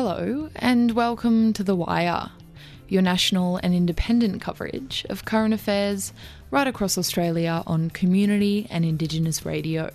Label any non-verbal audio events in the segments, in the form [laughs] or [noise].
Hello, and welcome to The Wire, your national and independent coverage of current affairs right across Australia on community and Indigenous radio.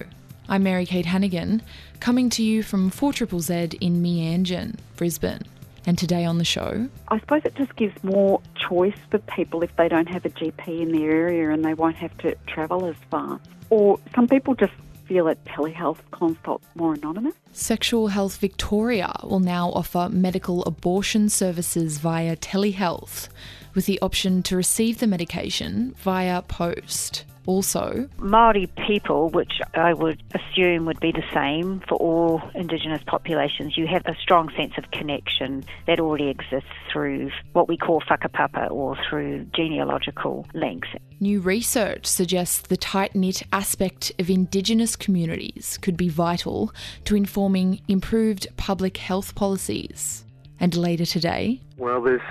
I'm Mary Kate Hannigan, coming to you from 4ZZZ in Meanjin, Brisbane. And today on the show, I suppose it just gives more choice for people if they don't have a GP in their area and they won't have to travel as far. Or some people just feel a telehealth consult more anonymous. Sexual Health Victoria will now offer medical abortion services via telehealth, with the option to receive the medication via post. Also, Maori people, which I would assume would be the same for all Indigenous populations, you have a strong sense of connection that already exists through what we call whakapapa or through genealogical links. New research suggests the tight knit aspect of Indigenous communities could be vital to informing improved public health policies. And later today, well, there's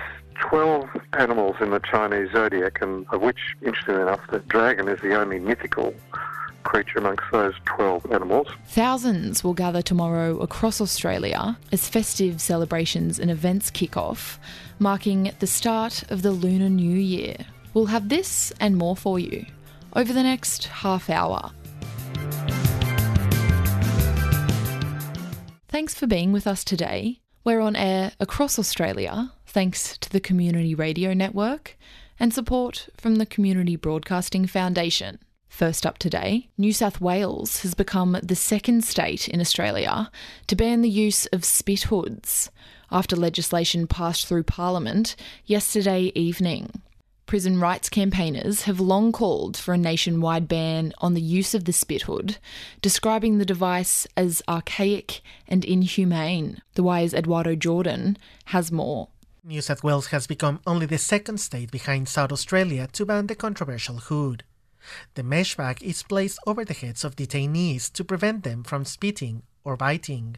12 animals in the Chinese zodiac, and of which, interestingly enough, the dragon is the only mythical creature amongst those 12 animals. Thousands will gather tomorrow across Australia as festive celebrations and events kick off, marking the start of the Lunar New Year. We'll have this and more for you over the next half hour. Thanks for being with us today. We're on air across Australia thanks to the Community Radio Network and support from the Community Broadcasting Foundation. First up today, New South Wales has become the second state in Australia to ban the use of spit hoods after legislation passed through Parliament yesterday evening. Prison rights campaigners have long called for a nationwide ban on the use of the spit hood, describing the device as archaic and inhumane. The Wire's Eduardo Jordan has more. New South Wales has become only the second state behind South Australia to ban the controversial hood. The mesh bag is placed over the heads of detainees to prevent them from spitting or biting.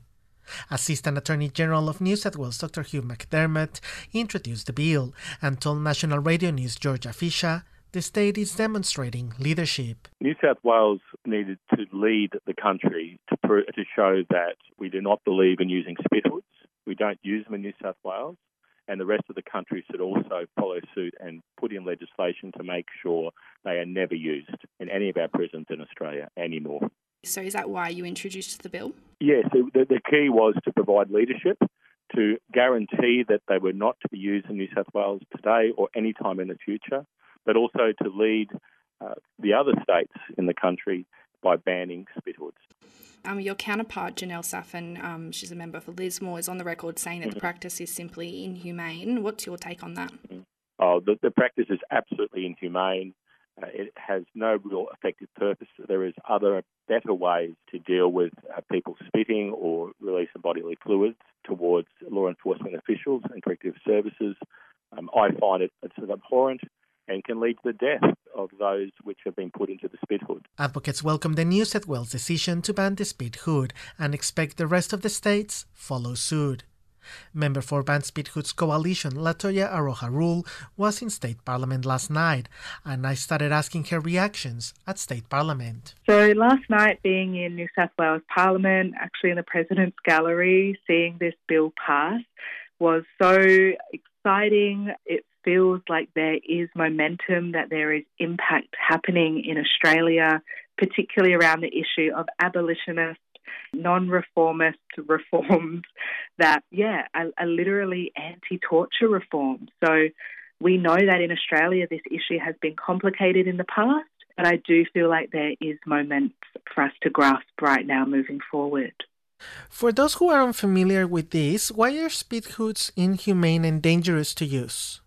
Assistant Attorney General of New South Wales Dr. Hugh McDermott introduced the bill and told National Radio News Georgia Fisher the state is demonstrating leadership. New South Wales needed to lead the country to, to show that we do not believe in using spit hoods. We don't use them in New South Wales, and the rest of the country should also follow suit and put in legislation to make sure they are never used in any of our prisons in Australia anymore. So, is that why you introduced the bill? Yes, the, the key was to provide leadership to guarantee that they were not to be used in New South Wales today or any time in the future, but also to lead uh, the other states in the country by banning spit hoods. Um, your counterpart, Janelle Saffin, um, she's a member for Lismore, is on the record saying that the practice is simply inhumane. What's your take on that? Oh, the, the practice is absolutely inhumane. Uh, it has no real effective purpose. There is other better ways to deal with uh, people spitting or release of bodily fluids towards law enforcement officials and corrective services. Um, I find it it's abhorrent and can lead to the death of those which have been put into the spit hood. Advocates welcome the New South Wales decision to ban the spit hood and expect the rest of the states follow suit. Member for Ban Spit Hoods Coalition, Latoya Aroha Rule, was in State Parliament last night, and I started asking her reactions at State Parliament. So, last night, being in New South Wales Parliament, actually in the President's Gallery, seeing this bill pass was so exciting. It feels like there is momentum, that there is impact happening in Australia, particularly around the issue of abolitionist, non reformist reforms [laughs] that, yeah, are, are literally anti torture reforms. So we know that in Australia this issue has been complicated in the past, but I do feel like there is moment for us to grasp right now moving forward. For those who are unfamiliar with this, why are spit hoods inhumane and dangerous to use?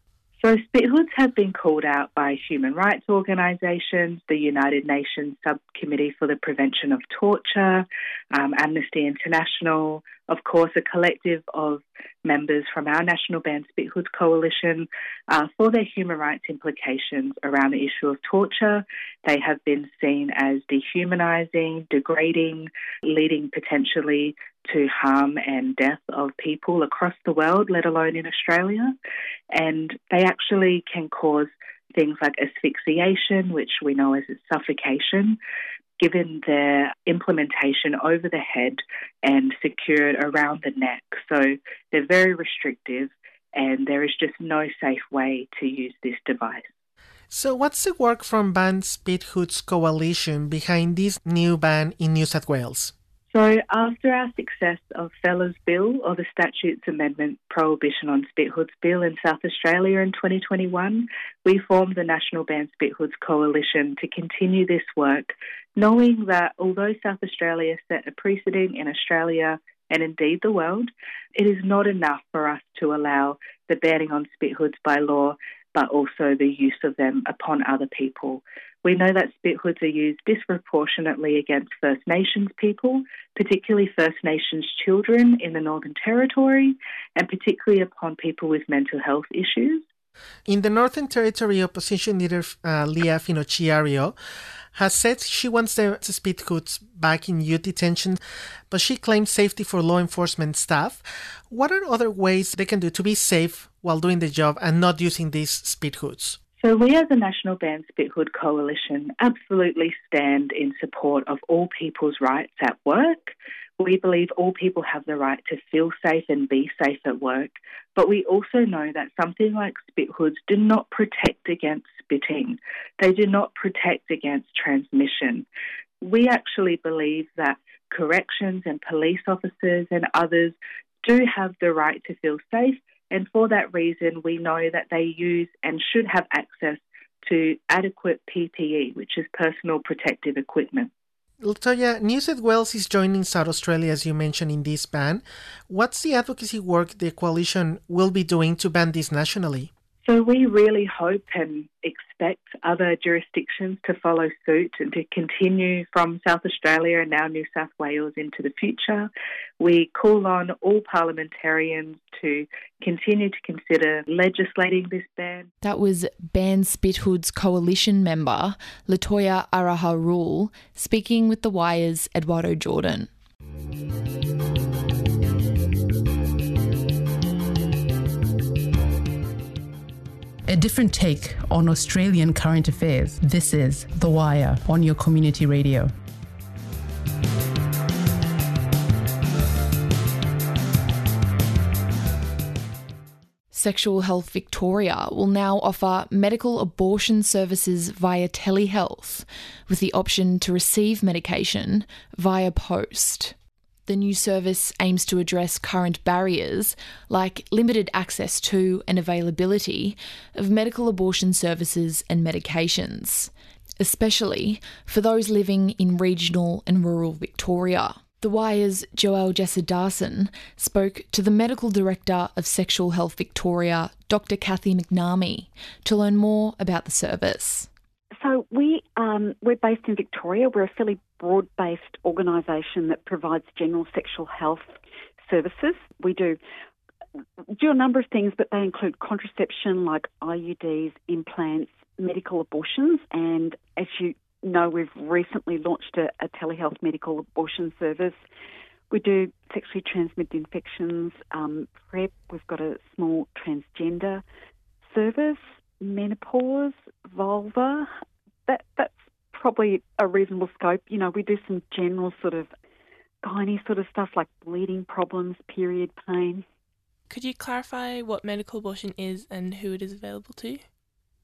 So, spit hoods have been called out by human rights organisations, the United Nations Subcommittee for the Prevention of Torture, um, Amnesty International, of course, a collective of members from our National Ban Spit Hoods Coalition uh, for their human rights implications around the issue of torture. They have been seen as dehumanising, degrading, leading potentially to harm and death of people across the world, let alone in Australia. And they actually can cause things like asphyxiation, which we know as suffocation. given their implementation over the head and secured around the neck. So they're very restrictive, and there is just no safe way to use this device. So, what's the work from Ban Spit Hoods Coalition behind this new ban in New South Wales? So, after our success of Fella's Bill, or the Statutes Amendment Prohibition on Spit Hoods Bill in South Australia in 2021, we formed the National Ban Spit Hoods Coalition to continue this work, knowing that although South Australia set a precedent in Australia and indeed the world, it is not enough for us to allow the banning on spit hoods by law but also the use of them upon other people. We know that spit hoods are used disproportionately against First Nations people, particularly First Nations children in the Northern Territory, and particularly upon people with mental health issues. In the Northern Territory, opposition leader uh, Lia Finocchiaro has said she wants the spit hoods back in youth detention, but she claims safety for law enforcement staff. What are other ways they can do to be safe while doing the job and not using these spit hoods? So, we as the National Ban Spit Hood Coalition absolutely stand in support of all people's rights at work. We believe all people have the right to feel safe and be safe at work, but we also know that something like spit hoods do not protect against spitting. They do not protect against transmission. We actually believe that corrections and police officers and others do have the right to feel safe, and for that reason, we know that they use and should have access to adequate PPE, which is personal protective equipment. Latoya, New South Wales is joining South Australia, as you mentioned, in this ban. What's the advocacy work the coalition will be doing to ban this nationally? So we really hope and expect other jurisdictions to follow suit and to continue from South Australia and now New South Wales into the future. We call on all parliamentarians to continue to consider legislating this ban. That was Ban Spit Hoods Coalition member Latoya Aroha Rule speaking with The Wire's Eduardo Jordan. A different take on Australian current affairs. This is The Wire on your community radio. Sexual Health Victoria will now offer medical abortion services via telehealth with the option to receive medication via post. The new service aims to address current barriers like limited access to and availability of medical abortion services and medications, especially for those living in regional and rural Victoria. The Wire's Joelle Jesidason spoke to the Medical Director of Sexual Health Victoria, Dr. Kathy McNamee, to learn more about the service. So we um, we're based in Victoria. We're a fairly broad-based organisation that provides general sexual health services. We do do a number of things, but they include contraception like IUDs, implants, medical abortions, and as you know, we've recently launched a, a telehealth medical abortion service. We do sexually transmitted infections, um, PrEP. We've got a small transgender service, menopause, vulva. That that's probably a reasonable scope. You know, we do some general sort of gynae sort of stuff like bleeding problems, period pain. Could you clarify what medical abortion is and who it is available to?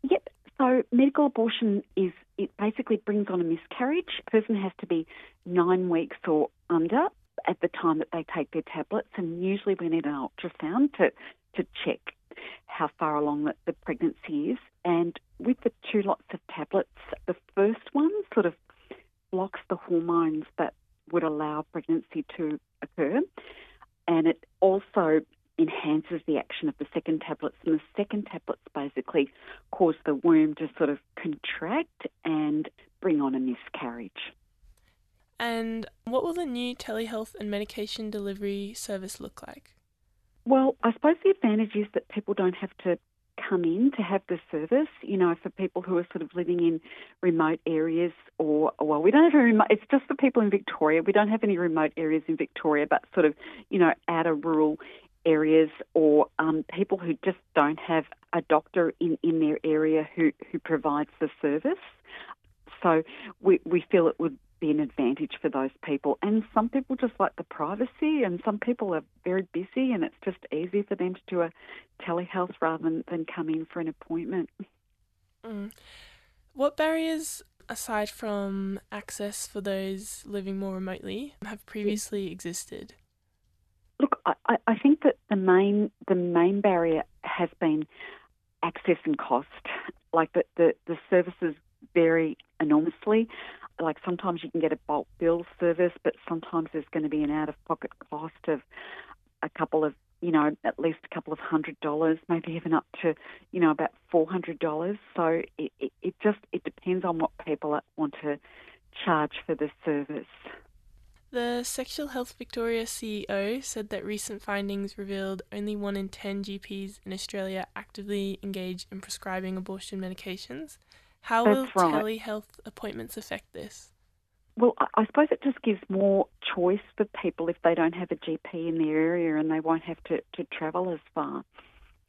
Yep. So medical abortion is it basically brings on a miscarriage. A person has to be nine weeks or under at the time that they take their tablets, and usually we need an ultrasound to to check how far along the, the pregnancy is. And with the two lots of tablets, the first one sort of blocks the hormones that would allow pregnancy to occur. And it also enhances the action of the second tablets. And the second tablets basically cause the womb to sort of contract and bring on a miscarriage. And what will the new telehealth and medication delivery service look like? Well, I suppose the advantage is that people don't have to come in to have the service. You know, for people who are sort of living in remote areas, or well, we don't have a remote. It's just for people in Victoria. We don't have any remote areas in Victoria, but sort of you know outer rural areas or um, people who just don't have a doctor in, in their area who, who provides the service. So we, we feel it would be an advantage for those people. And some people just like the privacy, and some people are very busy, and it's just easy for them to do a telehealth rather than, than come in for an appointment. Mm. What barriers, aside from access for those living more remotely, have previously existed? Look, I, I think that the main the main barrier has been access and cost. Like the, the, the services vary enormously. Like sometimes you can get a bulk bill service, but sometimes there's going to be an out of pocket cost of a couple of, you know, at least a couple of hundred dollars, maybe even up to, you know, about four hundred dollars. So it, it, it just it depends on what people want to charge for the service. The Sexual Health Victoria CEO said that recent findings revealed only 1 in 10 GPs in Australia actively engage in prescribing abortion medications. How That's will right. telehealth appointments affect this? Well, I- suppose it just gives more choice for people if they don't have a GP in their area and they won't have to, to travel as far.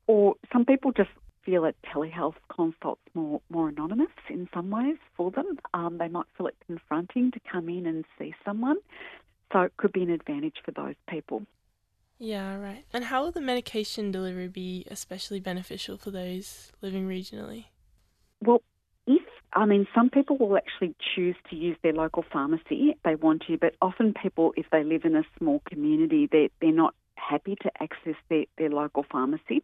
Or some people just feel that telehealth consults more more anonymous in some ways for them. Um, they might feel it confronting to come in and see someone, so it could be an advantage for those people. Yeah, right. And how will the medication delivery be especially beneficial for those living regionally? Well, I mean, some people will actually choose to use their local pharmacy if they want to, but often people, if they live in a small community, they're, they're not happy to access their, their local pharmacy.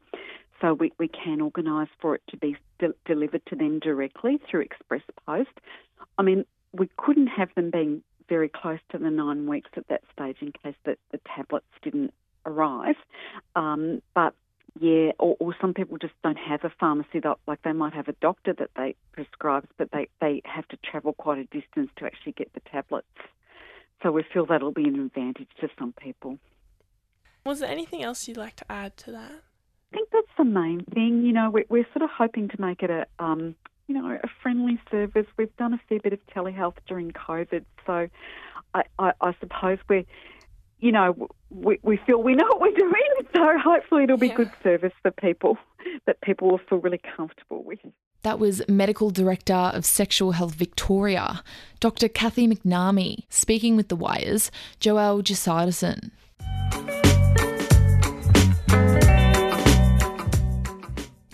So we, we can organise for it to be de- delivered to them directly through express post. I mean, we couldn't have them being very close to the nine weeks at that stage in case that the tablets didn't arrive. Um, but yeah, or, or some people just don't have a pharmacy. That, like they might have a doctor that they prescribes, but they, they have to travel quite a distance to actually get the tablets. So we feel that'll be an advantage to some people. Was there anything else you'd like to add to that? I think that's the main thing. You know, we're, we're sort of hoping to make it a, um, you know, a friendly service. We've done a fair bit of telehealth during COVID, so I, I, I suppose we're, you know, we, we feel we know what we're doing. [laughs] So hopefully it'll be Yeah. good service for people that people will feel really comfortable with. That was Medical Director of Sexual Health Victoria, Dr. Kathy McNamee, speaking with The Wires, Joelle Gisardison.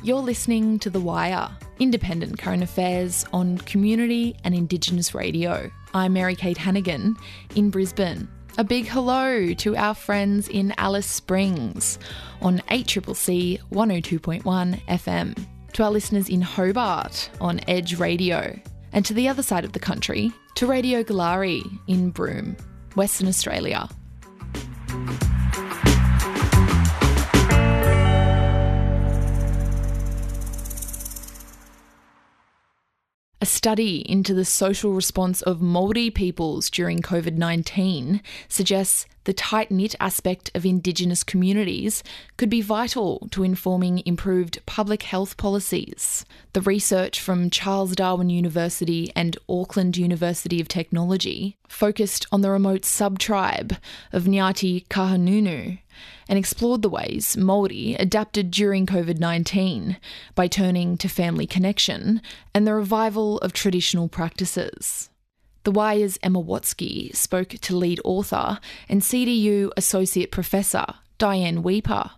You're listening to The Wire, independent current affairs on community and Indigenous radio. I'm Mary Kate Hannigan in Brisbane. A big hello to our friends in Alice Springs on 8CCC 102.1 FM, to our listeners in Hobart on Edge Radio, and to the other side of the country, to Radio Goolarri in Broome, Western Australia. A study into the social response of Māori peoples during COVID 19 suggests the tight knit aspect of Indigenous communities could be vital to informing improved public health policies. The research from Charles Darwin University and Auckland University of Technology focused on the remote sub tribe of Ngāti Kahungunu and explored the ways Māori adapted during COVID 19 by turning to family connection and the revival of traditional practices. The Wire's Emma Watsky spoke to lead author and CDU Associate Professor Dianne Wepa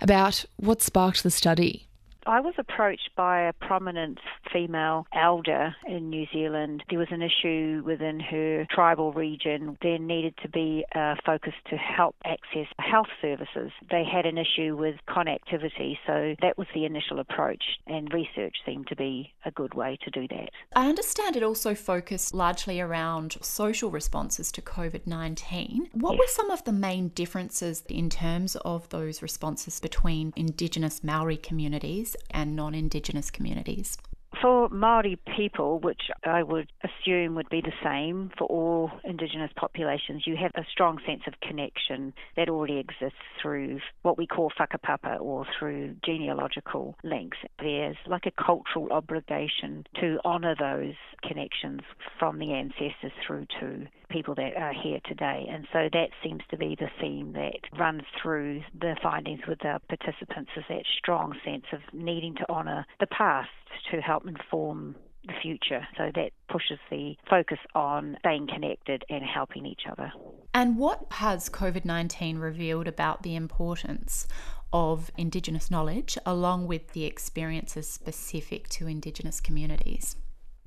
about what sparked the study. I was approached by a prominent female elder in New Zealand. There was an issue within her tribal region. There needed to be a focus to help access health services. They had an issue with connectivity, so that was the initial approach, and research seemed to be a good way to do that. I understand it also focused largely around social responses to COVID 19. What Yes. were some of the main differences in terms of those responses between Indigenous Maori communities and non Indigenous communities? For Maori people, which I would assume would be the same for all Indigenous populations, you have a strong sense of connection that already exists through what we call whakapapa or through genealogical links. There's like a cultural obligation to honour those connections from the ancestors through to people that are here today. And so that seems to be the theme that runs through the findings with the participants is that strong sense of needing to honour the past to help inform the future. So that pushes the focus on staying connected and helping each other. And what has COVID 19 revealed about the importance of Indigenous knowledge along with the experiences specific to Indigenous communities?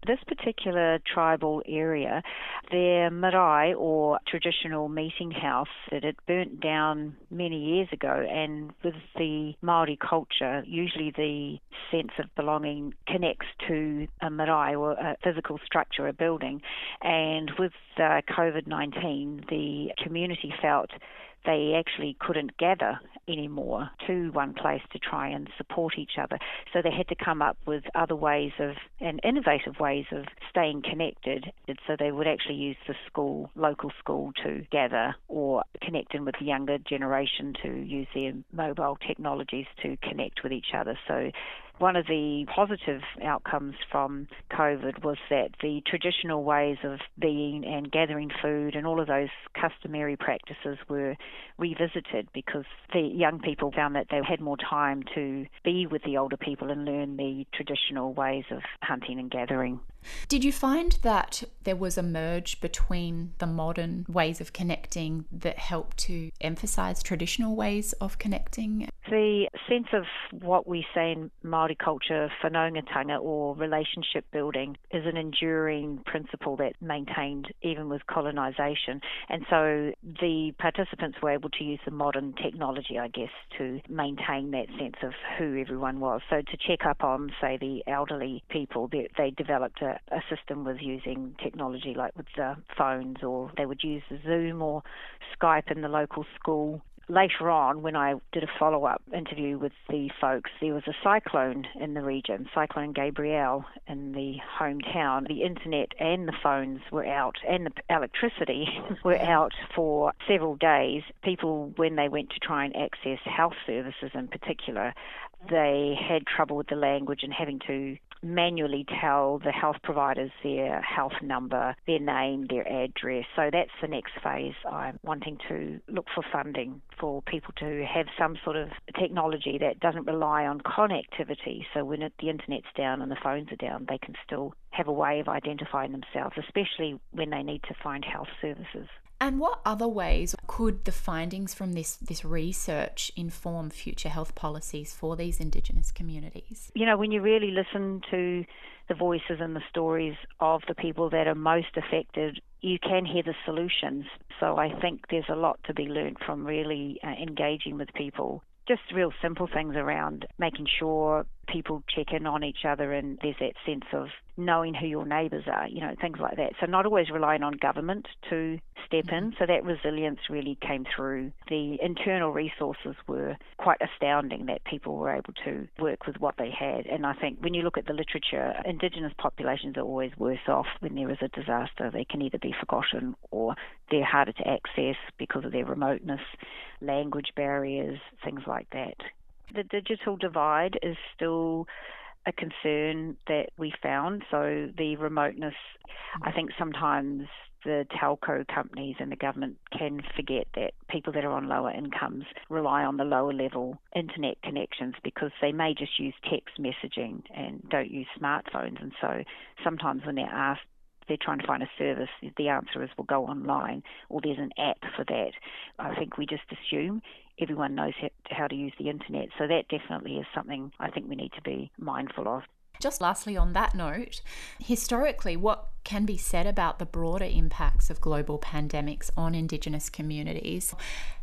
This particular tribal area, their marae or traditional meeting house, that had burnt down many years ago, and with the Maori culture, usually the sense of belonging connects to a marae or a physical structure, a building. And with uh, COVID 19, the community felt they actually couldn't gather anymore to one place to try and support each other. So they had to come up with other ways of and innovative ways of staying connected. So they would actually use the school, local school, to gather or connect in with the younger generation to use their mobile technologies to connect with each other. So one of the positive outcomes from COVID was that the traditional ways of being and gathering food and all of those customary practices were revisited because the young people found that they had more time to be with the older people and learn the traditional ways of hunting and gathering. Did you find that there was a merge between the modern ways of connecting that helped to emphasize traditional ways of connecting? The sense of what we say in Māori culture, whanaungatanga or relationship building, is an enduring principle that maintained even with colonisation. And so the participants were able to use the modern technology, I guess, to maintain that sense of who everyone was. So to check up on, say, the elderly people, they, they developed a, a system with using technology like with the phones, or they would use Zoom or Skype in the local school later on, when I did a follow up interview with the folks, there was a cyclone in the region, Cyclone Gabrielle in the hometown. The internet and the phones were out, and the electricity [laughs] were out for several days. People, when they went to try and access health services in particular, they had trouble with the language and having to manually tell the health providers their health number, their name, their address. So that's the next phase. I'm wanting to look for funding for people to have some sort of technology that doesn't rely on connectivity. So when the internet's down and the phones are down, they can still have a way of identifying themselves, especially when they need to find health services. And what other ways could the findings from this, this research inform future health policies for these Indigenous communities? You know, when you really listen to the voices and the stories of the people that are most affected, you can hear the solutions. So I think there's a lot to be learned from really uh, engaging with people. Just real simple things around making sure people check in on each other and there's that sense of knowing who your neighbours are, you know, things like that. So not always relying on government to step in. Mm-hmm. So that resilience really came through. The internal resources were quite astounding that people were able to work with what they had. And I think when you look at the literature, Indigenous populations are always worse off when there is a disaster. They can either be forgotten or they're harder to access because of their remoteness, language barriers, things like that. The digital divide is still a concern that we found. So the remoteness, I think sometimes the telco companies and the government can forget that people that are on lower incomes rely on the lower level internet connections because they may just use text messaging and don't use smartphones. And so sometimes when they're asked they're trying to find a service, the answer is, we'll go online, or there's an app for that. I think we just assume everyone knows how to use the internet. So that definitely is something I think we need to be mindful of. Just lastly, on that note, historically, what can be said about the broader impacts of global pandemics on Indigenous communities?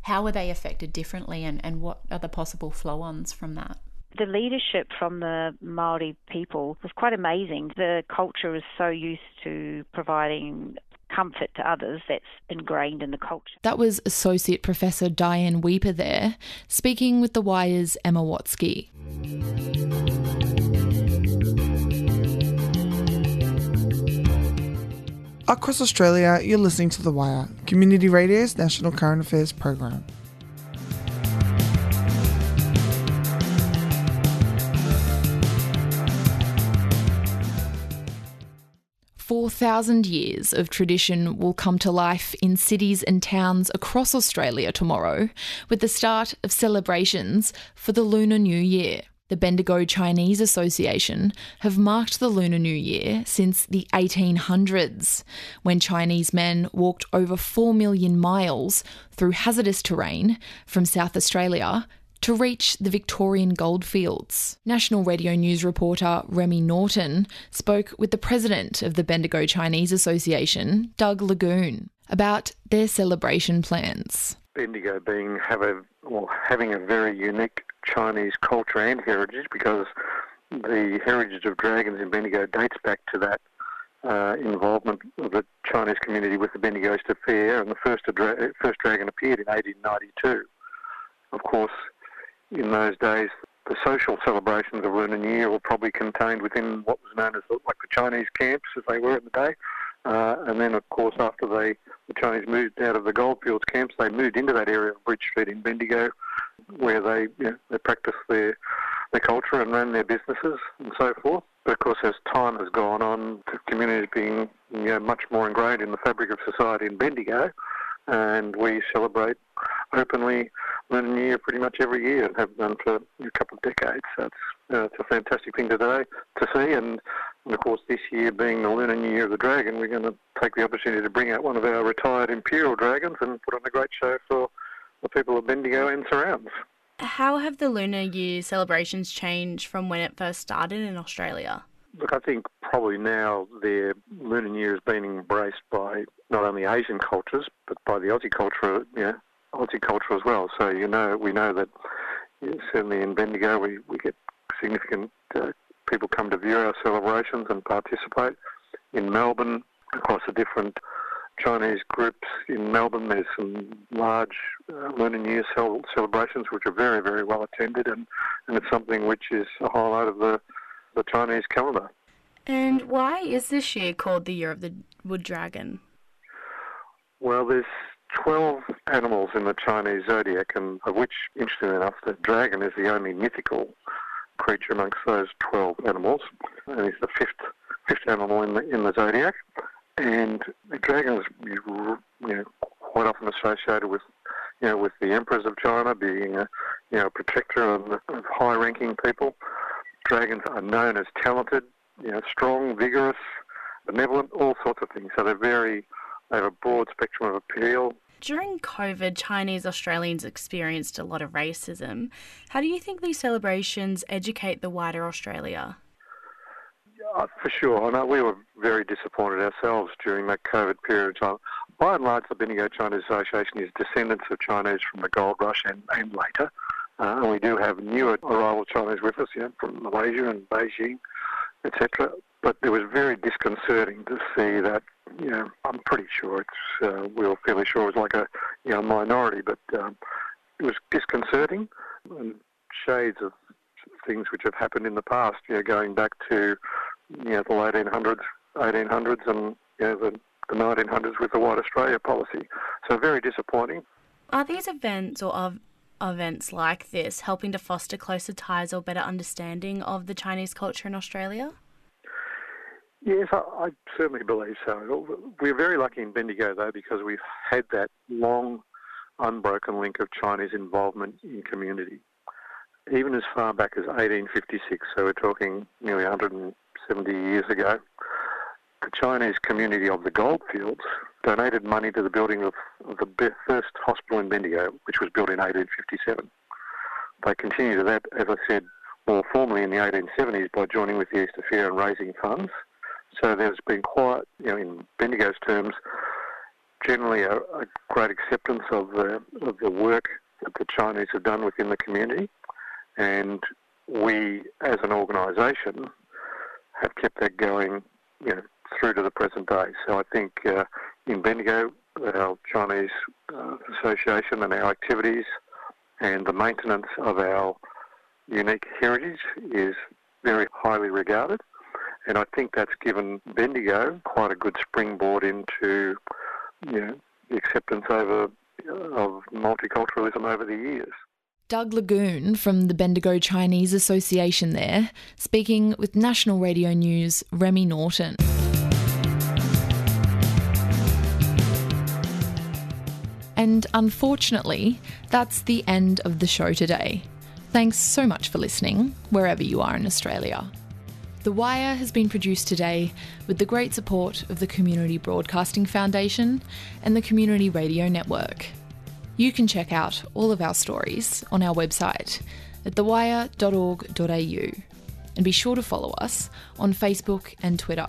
How are they affected differently, and, and what are the possible flow ons from that? the leadership from the Maori people was quite amazing. The culture is so used to providing comfort to others that's ingrained in the culture. That was Associate Professor Dianne Wepa there, speaking with the Wire's Emma Watsky. Across Australia, you're listening to The Wire, Community Radio's national current affairs program. 4,000 years of tradition will come to life in cities and towns across Australia tomorrow with the start of celebrations for the Lunar New Year. The Bendigo Chinese Association have marked the Lunar New Year since the 1800s, when Chinese men walked over 4 million miles through hazardous terrain from South Australia to reach the Victorian goldfields. National Radio News reporter Remy Norton spoke with the president of the Bendigo Chinese Association, Doug Lougoon, about their celebration plans. Bendigo being have a well, having a very unique Chinese culture and heritage because the heritage of dragons in Bendigo dates back to that uh, involvement of the Chinese community with the Bendigo Easter Fair, and the first, first dragon appeared in 1892. Of course, in those days, the social celebrations of Lunar New Year were probably contained within what was known as the, like the Chinese camps, as they were in the day. Uh, and then, of course, after they the Chinese moved out of the goldfields camps, they moved into that area of Bridge Street in Bendigo, where they you know, they practiced their their culture and ran their businesses and so forth. But of course, as time has gone on, the community is being you know, much more ingrained in the fabric of society in Bendigo, and we celebrate openly Lunar New Year pretty much every year and have done for a couple of decades. So it's, uh, it's a fantastic thing today to see, and, and of course this year being the Lunar New Year of the Dragon, we're going to take the opportunity to bring out one of our retired Imperial Dragons and put on a great show for the people of Bendigo and surrounds. How have the Lunar Year celebrations changed from when it first started in Australia? Look, I think probably now their Lunar New Year has been embraced by not only Asian cultures, but by the Aussie culture, Aussie culture as well. So you know, we know that certainly in Bendigo we, we get significant uh, people come to view our celebrations and participate. In Melbourne, across the different Chinese groups in Melbourne, there's some large uh, Lunar New Year cel- celebrations which are very, very well attended, and, and it's something which is a highlight of the, the Chinese calendar. And why is this year called the Year of the Wood Dragon? Well, there's 12 animals in the Chinese zodiac, and of which, interestingly enough, the dragon is the only mythical creature amongst those 12 animals, and he's the fifth fifth animal in the in the zodiac. And the dragon is you know quite often associated with you know with the emperors of China being a you know protector of, of high-ranking people. Dragons are known as talented, you know, strong, vigorous, benevolent, all sorts of things. So they're very they have a broad spectrum of appeal. During COVID, Chinese Australians experienced a lot of racism. How do you think these celebrations educate the wider Australia? For sure. I know we were very disappointed ourselves during that COVID period of time. By and large, the Bendigo Chinese Association is descendants of Chinese from the gold rush and, and later. Uh, and we do have newer arrival Chinese with us, know, from Malaysia and Beijing, etc. But it was very disconcerting to see that, you know, I'm pretty sure it's, uh, we were fairly sure it was like a, you know, minority, but um, it was disconcerting and shades of things which have happened in the past, you know, going back to, you know, the late 1800s, 1800s and, you know, the, the 1900s with the White Australia policy. So very disappointing. Are these events or of events like this helping to foster closer ties or better understanding of the Chinese culture in Australia? Yes, I, I certainly believe so. We're very lucky in Bendigo, though, because we've had that long, unbroken link of Chinese involvement in community. Even as far back as 1856, so we're talking nearly 170 years ago, the Chinese community of the goldfields donated money to the building of, the first hospital in Bendigo, which was built in 1857. They continued that, as I said, more formally in the 1870s by joining with the Easter Fair and raising funds. So there's been quite, you know, in Bendigo's terms, generally a, a great acceptance of the, of the work that the Chinese have done within the community. And we, as an organisation, have kept that going, you know, through to the present day. So I think uh, in Bendigo, our Chinese uh, Association and our activities and the maintenance of our unique heritage is very highly regarded. And I think that's given Bendigo quite a good springboard into, you know, the acceptance over of multiculturalism over the years. Doug Lougoon from the Bendigo Chinese Association there, speaking with National Radio News' Remy Norton. And unfortunately, that's the end of the show today. Thanks so much for listening, wherever you are in Australia. The Wire has been produced today with the great support of the Community Broadcasting Foundation and the Community Radio Network. You can check out all of our stories on our website at thewire.org.au and be sure to follow us on Facebook and Twitter.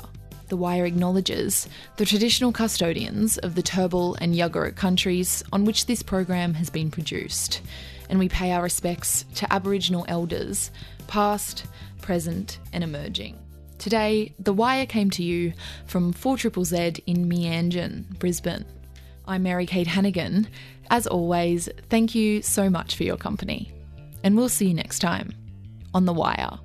The Wire acknowledges the traditional custodians of the Turrbal and Yagara countries on which this program has been produced, and we pay our respects to Aboriginal elders, past, present, and emerging. Today, The Wire came to you from 4ZZZ in Meanjin, Brisbane. I'm Mary Kate Hannigan. As always, thank you so much for your company. And we'll see you next time on The Wire.